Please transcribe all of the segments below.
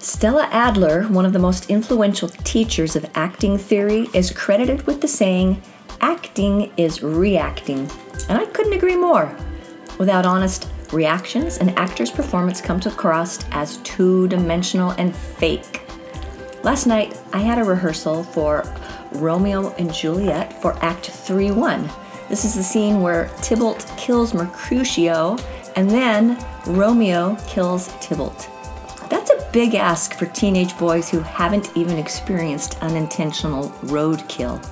Stella Adler, one of the most influential teachers of acting theory, is credited with the saying, acting is reacting. And I couldn't agree more. Without honest reactions, an actor's performance comes across as two dimensional and fake. Last night, I had a rehearsal for Romeo and Juliet for Act 3 1. This is the scene where Tybalt kills Mercutio and then Romeo kills Tybalt. Big ask for teenage boys who haven't even experienced unintentional roadkill.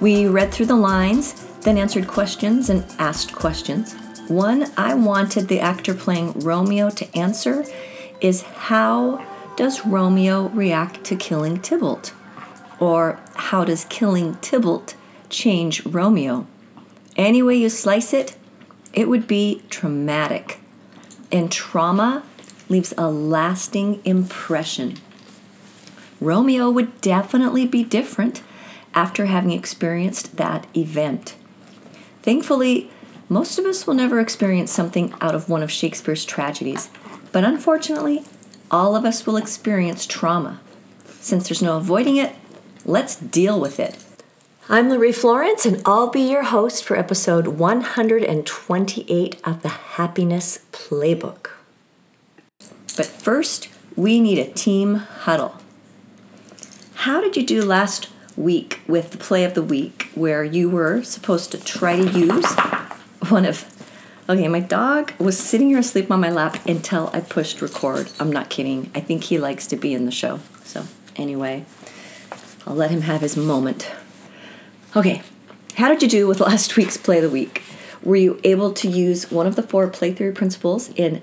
We read through the lines, then answered questions and asked questions. One I wanted the actor playing Romeo to answer is how does Romeo react to killing Tybalt? Or how does killing Tybalt change Romeo? Any way you slice it, it would be traumatic. And trauma leaves a lasting impression. Romeo would definitely be different after having experienced that event. Thankfully, most of us will never experience something out of one of Shakespeare's tragedies, but unfortunately, all of us will experience trauma. Since there's no avoiding it, let's deal with it. I'm Laree Florence, and I'll be your host for episode 128 of the Happiness Playbook. But first, we need a team huddle. How did you do last week with the play of the week where you were supposed to try to use one of Okay, my dog was sitting here asleep on my lap until I pushed record. I'm not kidding. I think he likes to be in the show. So, anyway, I'll let him have his moment. Okay, how did you do with last week's play of the week? Were you able to use one of the four play theory principles in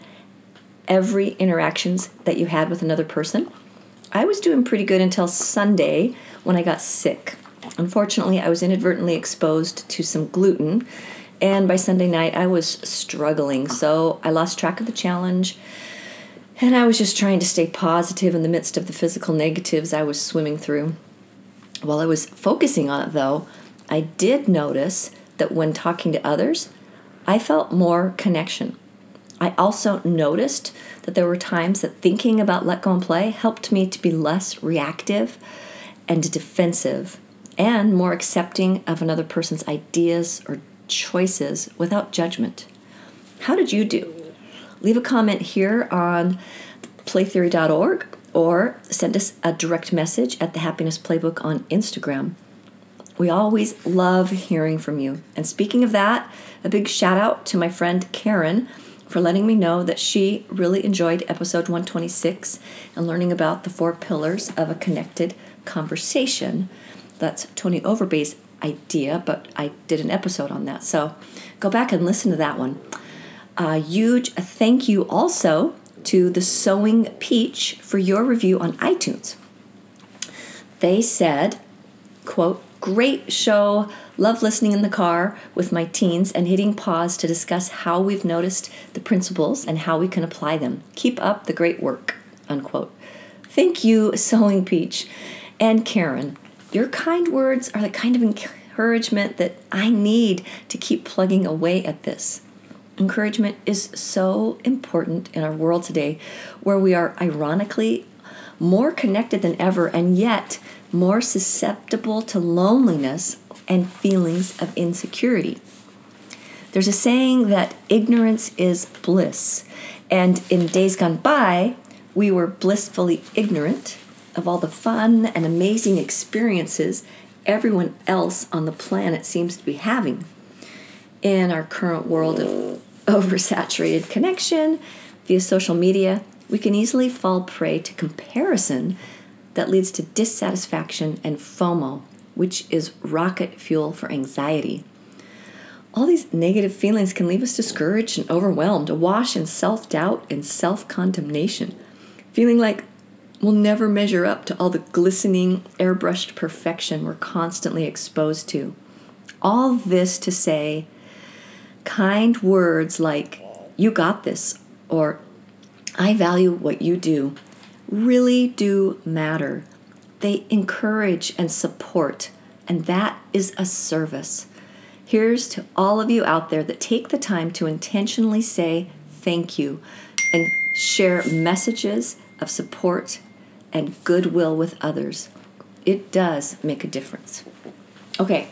every interactions that you had with another person? I was doing pretty good until Sunday when I got sick. Unfortunately, I was inadvertently exposed to some gluten, and by Sunday night, I was struggling. So I lost track of the challenge, and I was just trying to stay positive in the midst of the physical negatives I was swimming through. While I was focusing on it, though, I did notice that when talking to others, I felt more connection. I also noticed that there were times that thinking about let go and play helped me to be less reactive and defensive and more accepting of another person's ideas or choices without judgment. How did you do? Leave a comment here on playtheory.org or send us a direct message at the Happiness Playbook on Instagram. We always love hearing from you. And speaking of that, a big shout out to my friend Karen for letting me know that she really enjoyed episode 126 and learning about the four pillars of a connected conversation. That's Tony Overbay's idea, but I did an episode on that. So go back and listen to that one. A huge thank you also to the Sewing Peach for your review on iTunes. They said, quote, Great show. Love listening in the car with my teens and hitting pause to discuss how we've noticed the principles and how we can apply them. Keep up the great work. Unquote. Thank you, Sewing Peach and Karen. Your kind words are the kind of encouragement that I need to keep plugging away at this. Encouragement is so important in our world today where we are ironically more connected than ever and yet more susceptible to loneliness and feelings of insecurity. There's a saying that ignorance is bliss, and in days gone by, we were blissfully ignorant of all the fun and amazing experiences everyone else on the planet seems to be having. In our current world of oversaturated connection via social media, we can easily fall prey to comparison that leads to dissatisfaction and FOMO, which is rocket fuel for anxiety. All these negative feelings can leave us discouraged and overwhelmed, awash in self doubt and self condemnation, feeling like we'll never measure up to all the glistening, airbrushed perfection we're constantly exposed to. All this to say, kind words like, you got this, or I value what you do, really do matter. They encourage and support, and that is a service. Here's to all of you out there that take the time to intentionally say thank you and share messages of support and goodwill with others. It does make a difference. Okay,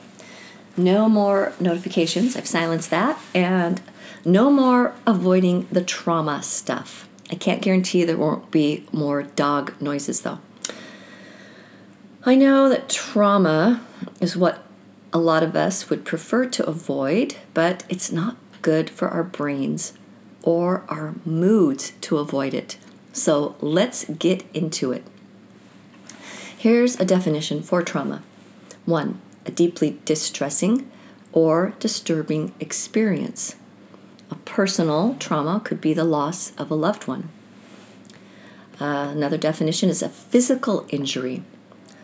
no more notifications. I've silenced that. And no more avoiding the trauma stuff. I can't guarantee there won't be more dog noises though. I know that trauma is what a lot of us would prefer to avoid, but it's not good for our brains or our moods to avoid it. So let's get into it. Here's a definition for trauma one, a deeply distressing or disturbing experience. A personal trauma could be the loss of a loved one. Uh, another definition is a physical injury,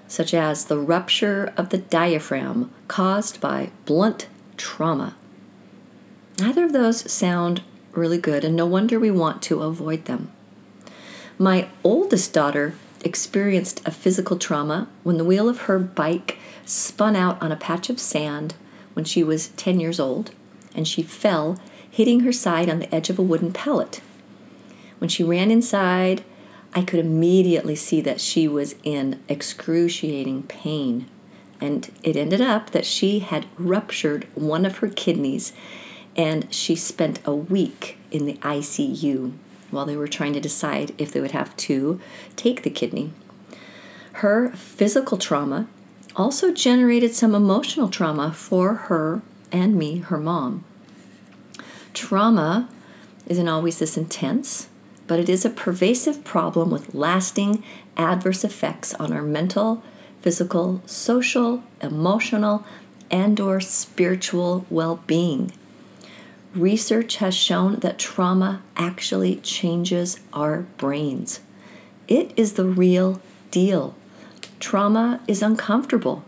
such as the rupture of the diaphragm caused by blunt trauma. Neither of those sound really good, and no wonder we want to avoid them. My oldest daughter experienced a physical trauma when the wheel of her bike spun out on a patch of sand when she was 10 years old, and she fell, hitting her side on the edge of a wooden pallet. When she ran inside, I could immediately see that she was in excruciating pain. And it ended up that she had ruptured one of her kidneys and she spent a week in the ICU while they were trying to decide if they would have to take the kidney. Her physical trauma also generated some emotional trauma for her and me, her mom. Trauma isn't always this intense, but it is a pervasive problem with lasting adverse effects on our mental, physical, social, emotional, and or spiritual well-being. Research has shown that trauma actually changes our brains. It is the real deal. Trauma is uncomfortable,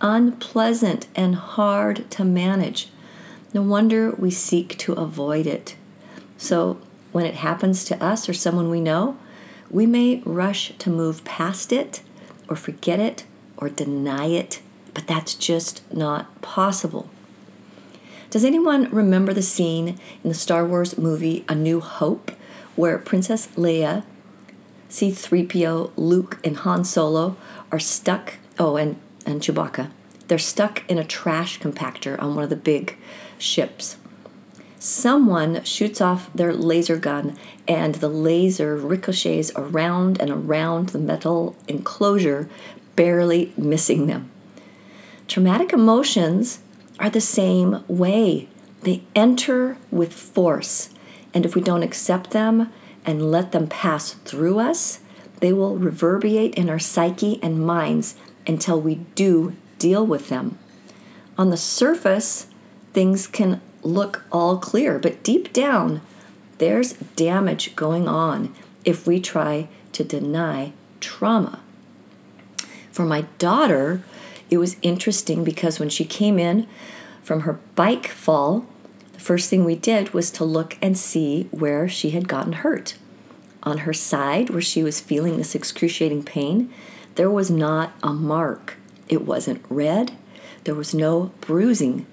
unpleasant, and hard to manage. No wonder we seek to avoid it. So, when it happens to us or someone we know, we may rush to move past it or forget it or deny it, but that's just not possible. Does anyone remember the scene in the Star Wars movie A New Hope where Princess Leia, C3PO, Luke, and Han Solo are stuck? Oh, and, and Chewbacca. They're stuck in a trash compactor on one of the big ships. Someone shoots off their laser gun, and the laser ricochets around and around the metal enclosure, barely missing them. Traumatic emotions are the same way. They enter with force, and if we don't accept them and let them pass through us, they will reverberate in our psyche and minds until we do deal with them. On the surface, things can look all clear, but deep down, there's damage going on if we try to deny trauma. For my daughter, it was interesting because when she came in from her bike fall, the first thing we did was to look and see where she had gotten hurt. On her side, where she was feeling this excruciating pain, there was not a mark. It wasn't red, there was no bruising.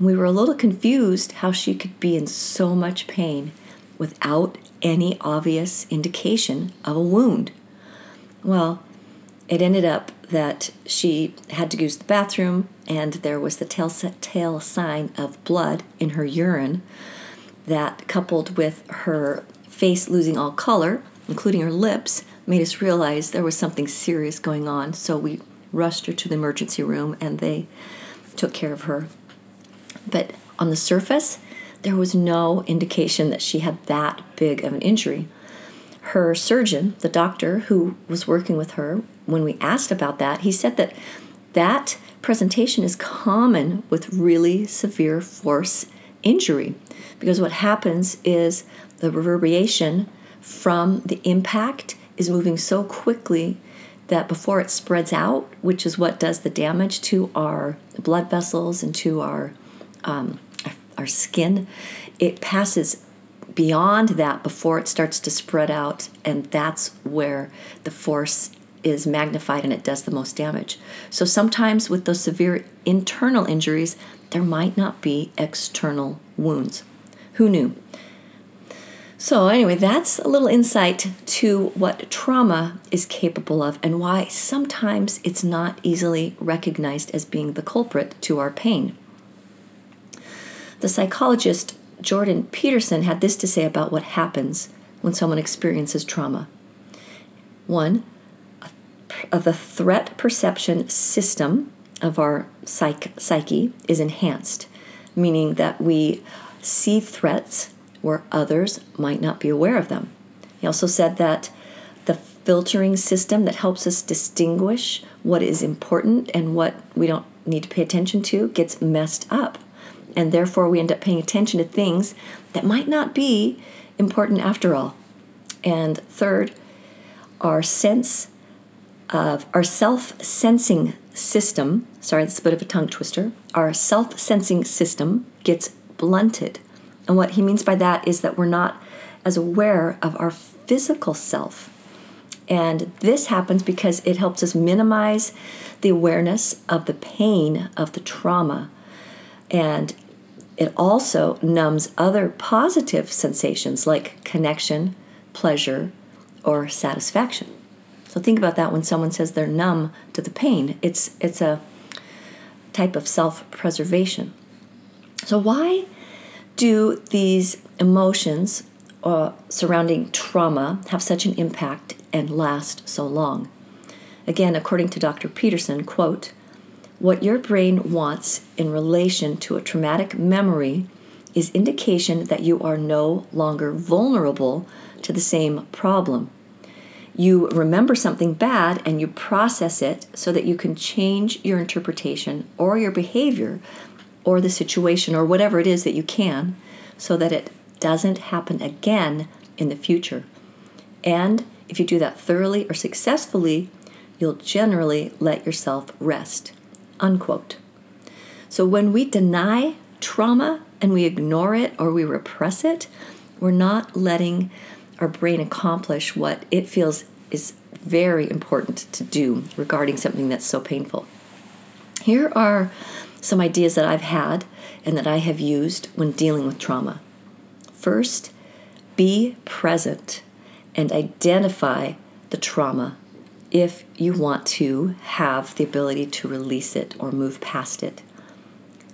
We were a little confused how she could be in so much pain without any obvious indication of a wound. Well, it ended up that she had to use the bathroom and there was the telltale sign of blood in her urine that coupled with her face losing all color including her lips made us realize there was something serious going on so we rushed her to the emergency room and they took care of her but on the surface there was no indication that she had that big of an injury. Her surgeon, the doctor who was working with her, when we asked about that, he said that that presentation is common with really severe force injury because what happens is the reverberation from the impact is moving so quickly that before it spreads out, which is what does the damage to our blood vessels and to our um, our skin, it passes beyond that before it starts to spread out, and that's where the force is magnified and it does the most damage. So sometimes with those severe internal injuries, there might not be external wounds. Who knew? So, anyway, that's a little insight to what trauma is capable of and why sometimes it's not easily recognized as being the culprit to our pain. The psychologist Jordan Peterson had this to say about what happens when someone experiences trauma. One, the threat perception system of our psych- psyche is enhanced, meaning that we see threats where others might not be aware of them. He also said that the filtering system that helps us distinguish what is important and what we don't need to pay attention to gets messed up. And therefore, we end up paying attention to things that might not be important after all. And third, our sense of our self sensing system, sorry, that's a bit of a tongue twister, our self sensing system gets blunted and what he means by that is that we're not as aware of our physical self. And this happens because it helps us minimize the awareness of the pain of the trauma. And it also numbs other positive sensations like connection, pleasure, or satisfaction. So think about that when someone says they're numb to the pain. It's it's a type of self-preservation. So why do these emotions uh, surrounding trauma have such an impact and last so long? Again, according to Dr. Peterson, quote, what your brain wants in relation to a traumatic memory is indication that you are no longer vulnerable to the same problem. You remember something bad and you process it so that you can change your interpretation or your behavior or the situation or whatever it is that you can so that it doesn't happen again in the future. And if you do that thoroughly or successfully, you'll generally let yourself rest. Unquote. So when we deny trauma and we ignore it or we repress it, we're not letting our brain accomplish what it feels is very important to do regarding something that's so painful. Here are some ideas that I've had and that I have used when dealing with trauma. First, be present and identify the trauma if you want to have the ability to release it or move past it.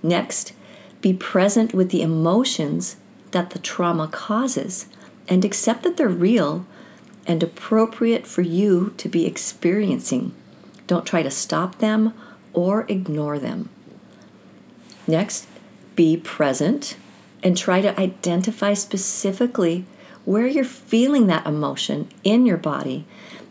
Next, be present with the emotions that the trauma causes and accept that they're real and appropriate for you to be experiencing. Don't try to stop them or ignore them. Next, be present and try to identify specifically where you're feeling that emotion in your body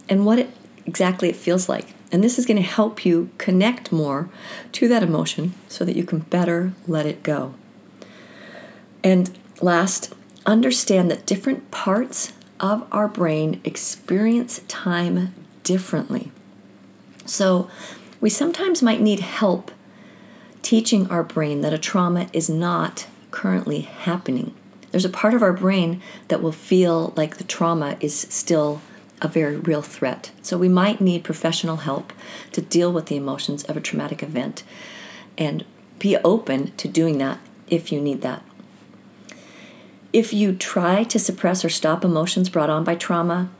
and what it exactly it feels like. And this is going to help you connect more to that emotion so that you can better let it go. And last, understand that different parts of our brain experience time differently. So, we sometimes might need help teaching our brain that a trauma is not currently happening. There's a part of our brain that will feel like the trauma is still a very real threat. So we might need professional help to deal with the emotions of a traumatic event and be open to doing that if you need that. If you try to suppress or stop emotions brought on by trauma,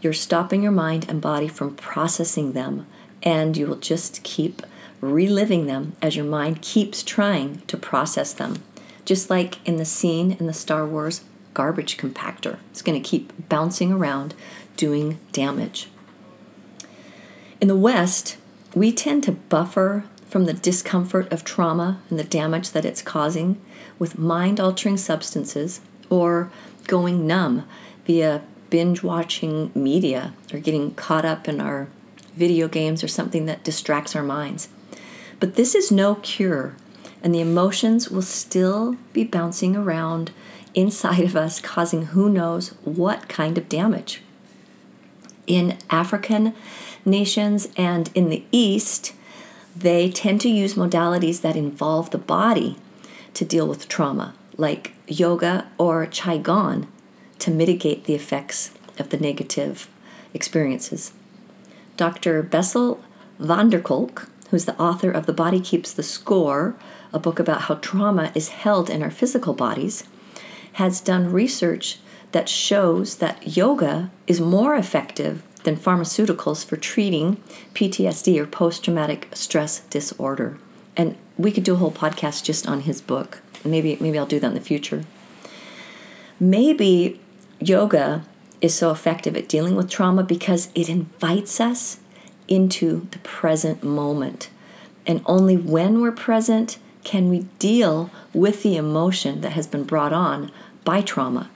you're stopping your mind and body from processing them, and you will just keep reliving them as your mind keeps trying to process them. Just like in the scene in the Star Wars garbage compactor, it's going to keep bouncing around doing damage. In the West, we tend to buffer from the discomfort of trauma and the damage that it's causing with mind altering substances or going numb via binge watching media or getting caught up in our video games or something that distracts our minds. But this is no cure, and the emotions will still be bouncing around inside of us, causing who knows what kind of damage. In African nations and in the East, they tend to use modalities that involve the body to deal with trauma, like yoga or Qigong, to mitigate the effects of the negative experiences. Dr. Bessel van der Kolk who's the author of The Body Keeps the Score, a book about how trauma is held in our physical bodies, has done research that shows that yoga is more effective than pharmaceuticals for treating PTSD or post traumatic stress disorder. And we could do a whole podcast just on his book. Maybe maybe I'll do that in the future. Maybe yoga is so effective at dealing with trauma because it invites us into the present moment. And only when we're present can we deal with the emotion that has been brought on by trauma.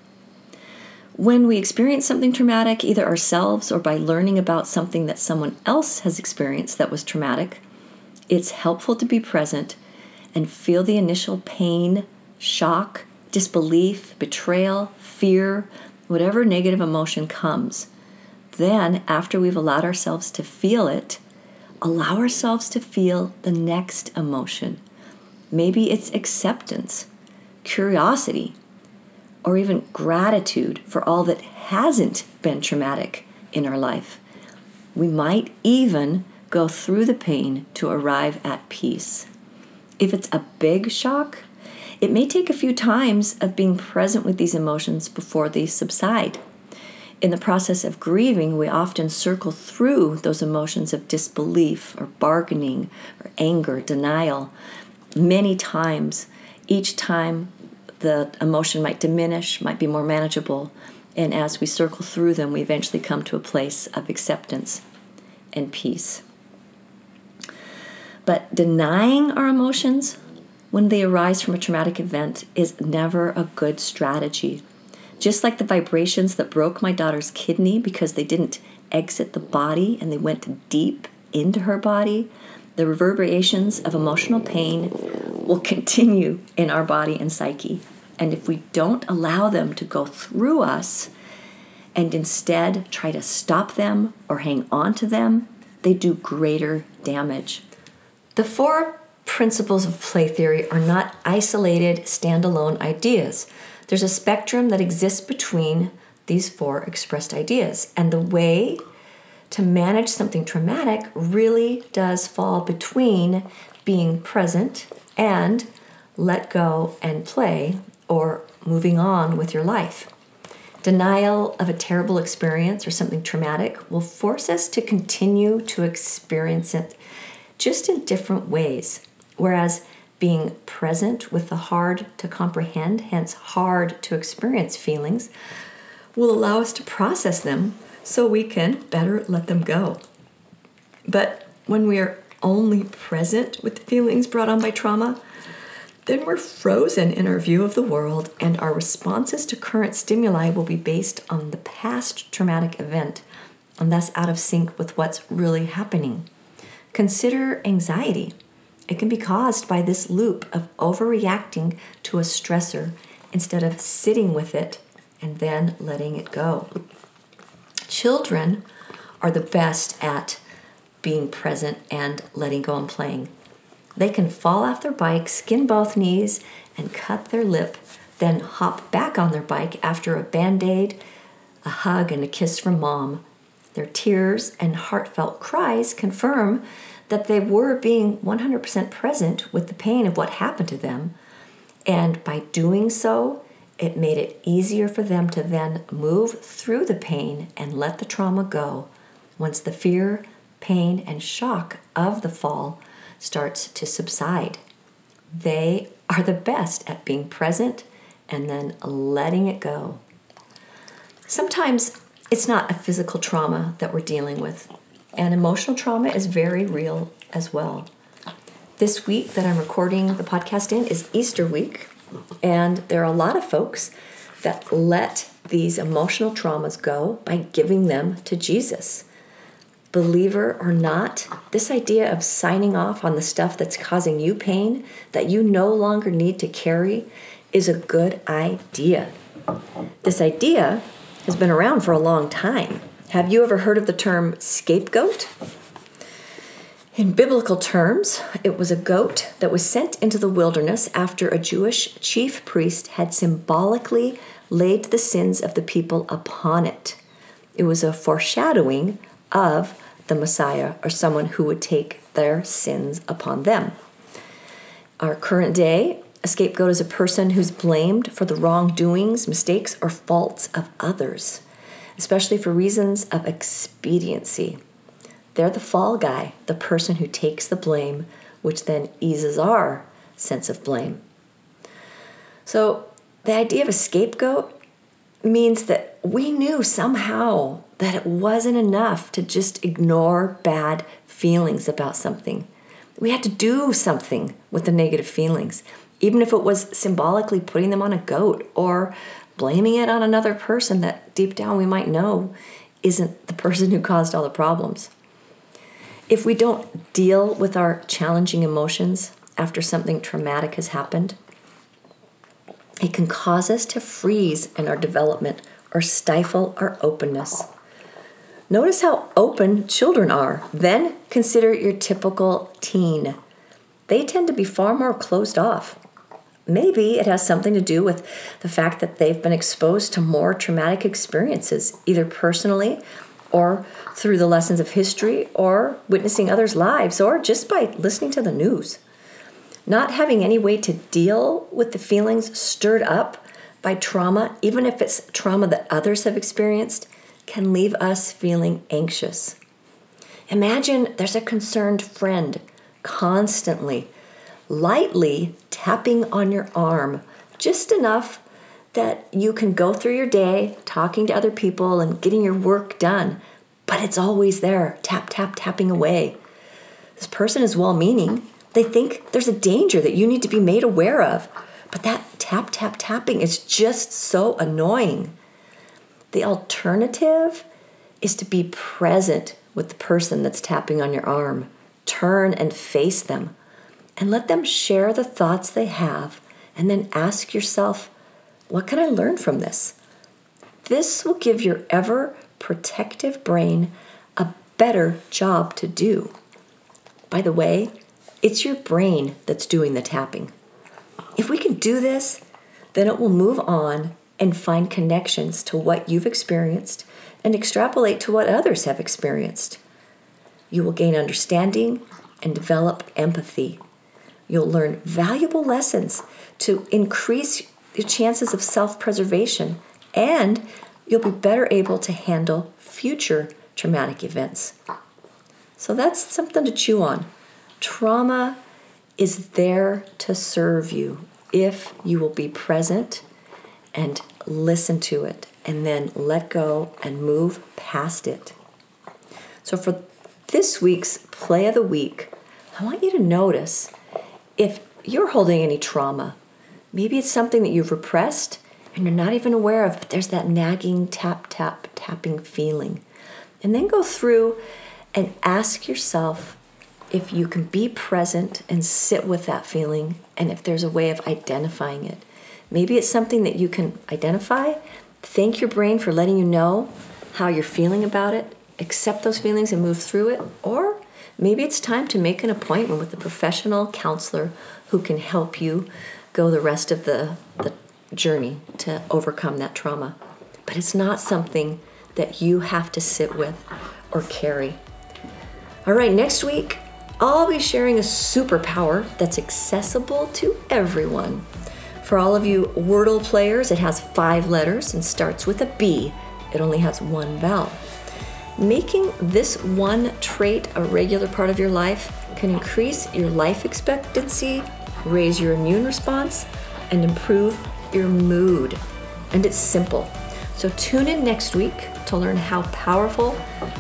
When we experience something traumatic, either ourselves or by learning about something that someone else has experienced that was traumatic, it's helpful to be present and feel the initial pain, shock, disbelief, betrayal, fear, whatever negative emotion comes. Then, after we've allowed ourselves to feel it, allow ourselves to feel the next emotion. Maybe it's acceptance, curiosity, or even gratitude for all that hasn't been traumatic in our life. We might even go through the pain to arrive at peace. If it's a big shock, it may take a few times of being present with these emotions before they subside. In the process of grieving, we often circle through those emotions of disbelief or bargaining or anger, denial, many times. Each time the emotion might diminish, might be more manageable. And as we circle through them, we eventually come to a place of acceptance and peace. But denying our emotions when they arise from a traumatic event is never a good strategy. Just like the vibrations that broke my daughter's kidney because they didn't exit the body and they went deep into her body, the reverberations of emotional pain will continue in our body and psyche. And if we don't allow them to go through us and instead try to stop them or hang on to them, they do greater damage. The four principles of play theory are not isolated, standalone ideas. There's a spectrum that exists between these four expressed ideas. And the way to manage something traumatic really does fall between being present and let go and play or moving on with your life. Denial of a terrible experience or something traumatic will force us to continue to experience it just in different ways. Whereas being present with the hard to comprehend, hence hard to experience feelings, will allow us to process them so we can better let them go. But when we are only present with the feelings brought on by trauma, then we're frozen in our view of the world, and our responses to current stimuli will be based on the past traumatic event and thus out of sync with what's really happening. Consider anxiety. It can be caused by this loop of overreacting to a stressor instead of sitting with it and then letting it go. Children are the best at being present and letting go and playing. They can fall off their bike, skin both knees, and cut their lip, then hop back on their bike after a band aid, a hug, and a kiss from mom. Their tears and heartfelt cries confirm that they were being 100% present with the pain of what happened to them. And by doing so, it made it easier for them to then move through the pain and let the trauma go once the fear, pain, and shock of the fall starts to subside. They are the best at being present and then letting it go. Sometimes it's not a physical trauma that we're dealing with, and emotional trauma is very real as well. This week that I'm recording the podcast in is Easter week, and there are a lot of folks that let these emotional traumas go by giving them to Jesus believer or not, this idea of signing off on the stuff that's causing you pain that you no longer need to carry is a good idea. This idea has been around for a long time. Have you ever heard of the term scapegoat? In biblical terms, it was a goat that was sent into the wilderness after a Jewish chief priest had symbolically laid the sins of the people upon it. It was a foreshadowing of the Messiah or someone who would take their sins upon them. Our current day A scapegoat is a person who's blamed for the wrongdoings, mistakes, or faults of others, especially for reasons of expediency. They're the fall guy, the person who takes the blame, which then eases our sense of blame. So, the idea of a scapegoat means that we knew somehow that it wasn't enough to just ignore bad feelings about something. We had to do something with the negative feelings, even if it was symbolically putting them on a goat or blaming it on another person that deep down we might know isn't the person who caused all the problems. If we don't deal with our challenging emotions after something traumatic has happened, it can cause us to freeze in our development or stifle our openness. Notice how open children are. Then consider your typical teen. They tend to be far more closed off. Maybe it has something to do with the fact that they've been exposed to more traumatic experiences, either personally or through the lessons of history or witnessing others' lives or just by listening to the news. Not having any way to deal with the feelings stirred up by trauma, even if it's trauma that others have experienced, can leave us feeling anxious. Imagine there's a concerned friend constantly, lightly tapping on your arm, just enough that you can go through your day talking to other people and getting your work done, but it's always there, tap, tap, tapping away. This person is well meaning. They think there's a danger that you need to be made aware of, but that tap, tap, tapping is just so annoying. The alternative is to be present with the person that's tapping on your arm. Turn and face them and let them share the thoughts they have, and then ask yourself, what can I learn from this? This will give your ever protective brain a better job to do. By the way, it's your brain that's doing the tapping. If we can do this, then it will move on and find connections to what you've experienced and extrapolate to what others have experienced. You will gain understanding and develop empathy. You'll learn valuable lessons to increase your chances of self preservation, and you'll be better able to handle future traumatic events. So that's something to chew on. Trauma is there to serve you if you will be present and listen to it and then let go and move past it. So, for this week's play of the week, I want you to notice if you're holding any trauma. Maybe it's something that you've repressed and you're not even aware of, but there's that nagging tap, tap, tapping feeling. And then go through and ask yourself if you can be present and sit with that feeling and if there's a way of identifying it. Maybe it's something that you can identify, thank your brain for letting you know how you're feeling about it, accept those feelings and move through it, or maybe it's time to make an appointment with a professional counselor who can help you go the rest of the, the journey to overcome that trauma. But it's not something that you have to sit with or carry. All right, next week, I'll be sharing a superpower that's accessible to everyone. For all of you Wordle players, it has five letters and starts with a B. It only has one vowel. Making this one trait a regular part of your life can increase your life expectancy, raise your immune response, and improve your mood. And it's simple. So tune in next week to learn how powerful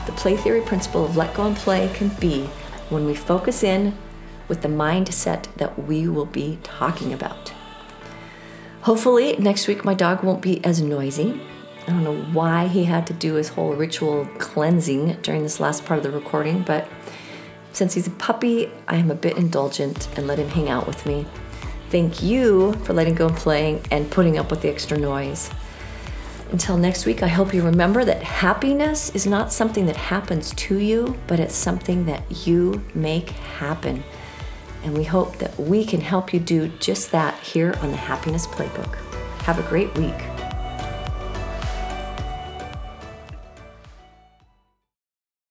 the play theory principle of let go and play can be when we focus in with the mindset that we will be talking about. Hopefully, next week my dog won't be as noisy. I don't know why he had to do his whole ritual cleansing during this last part of the recording, but since he's a puppy, I am a bit indulgent and let him hang out with me. Thank you for letting go and playing and putting up with the extra noise. Until next week, I hope you remember that happiness is not something that happens to you, but it's something that you make happen. And we hope that we can help you do just that here on the Happiness Playbook. Have a great week.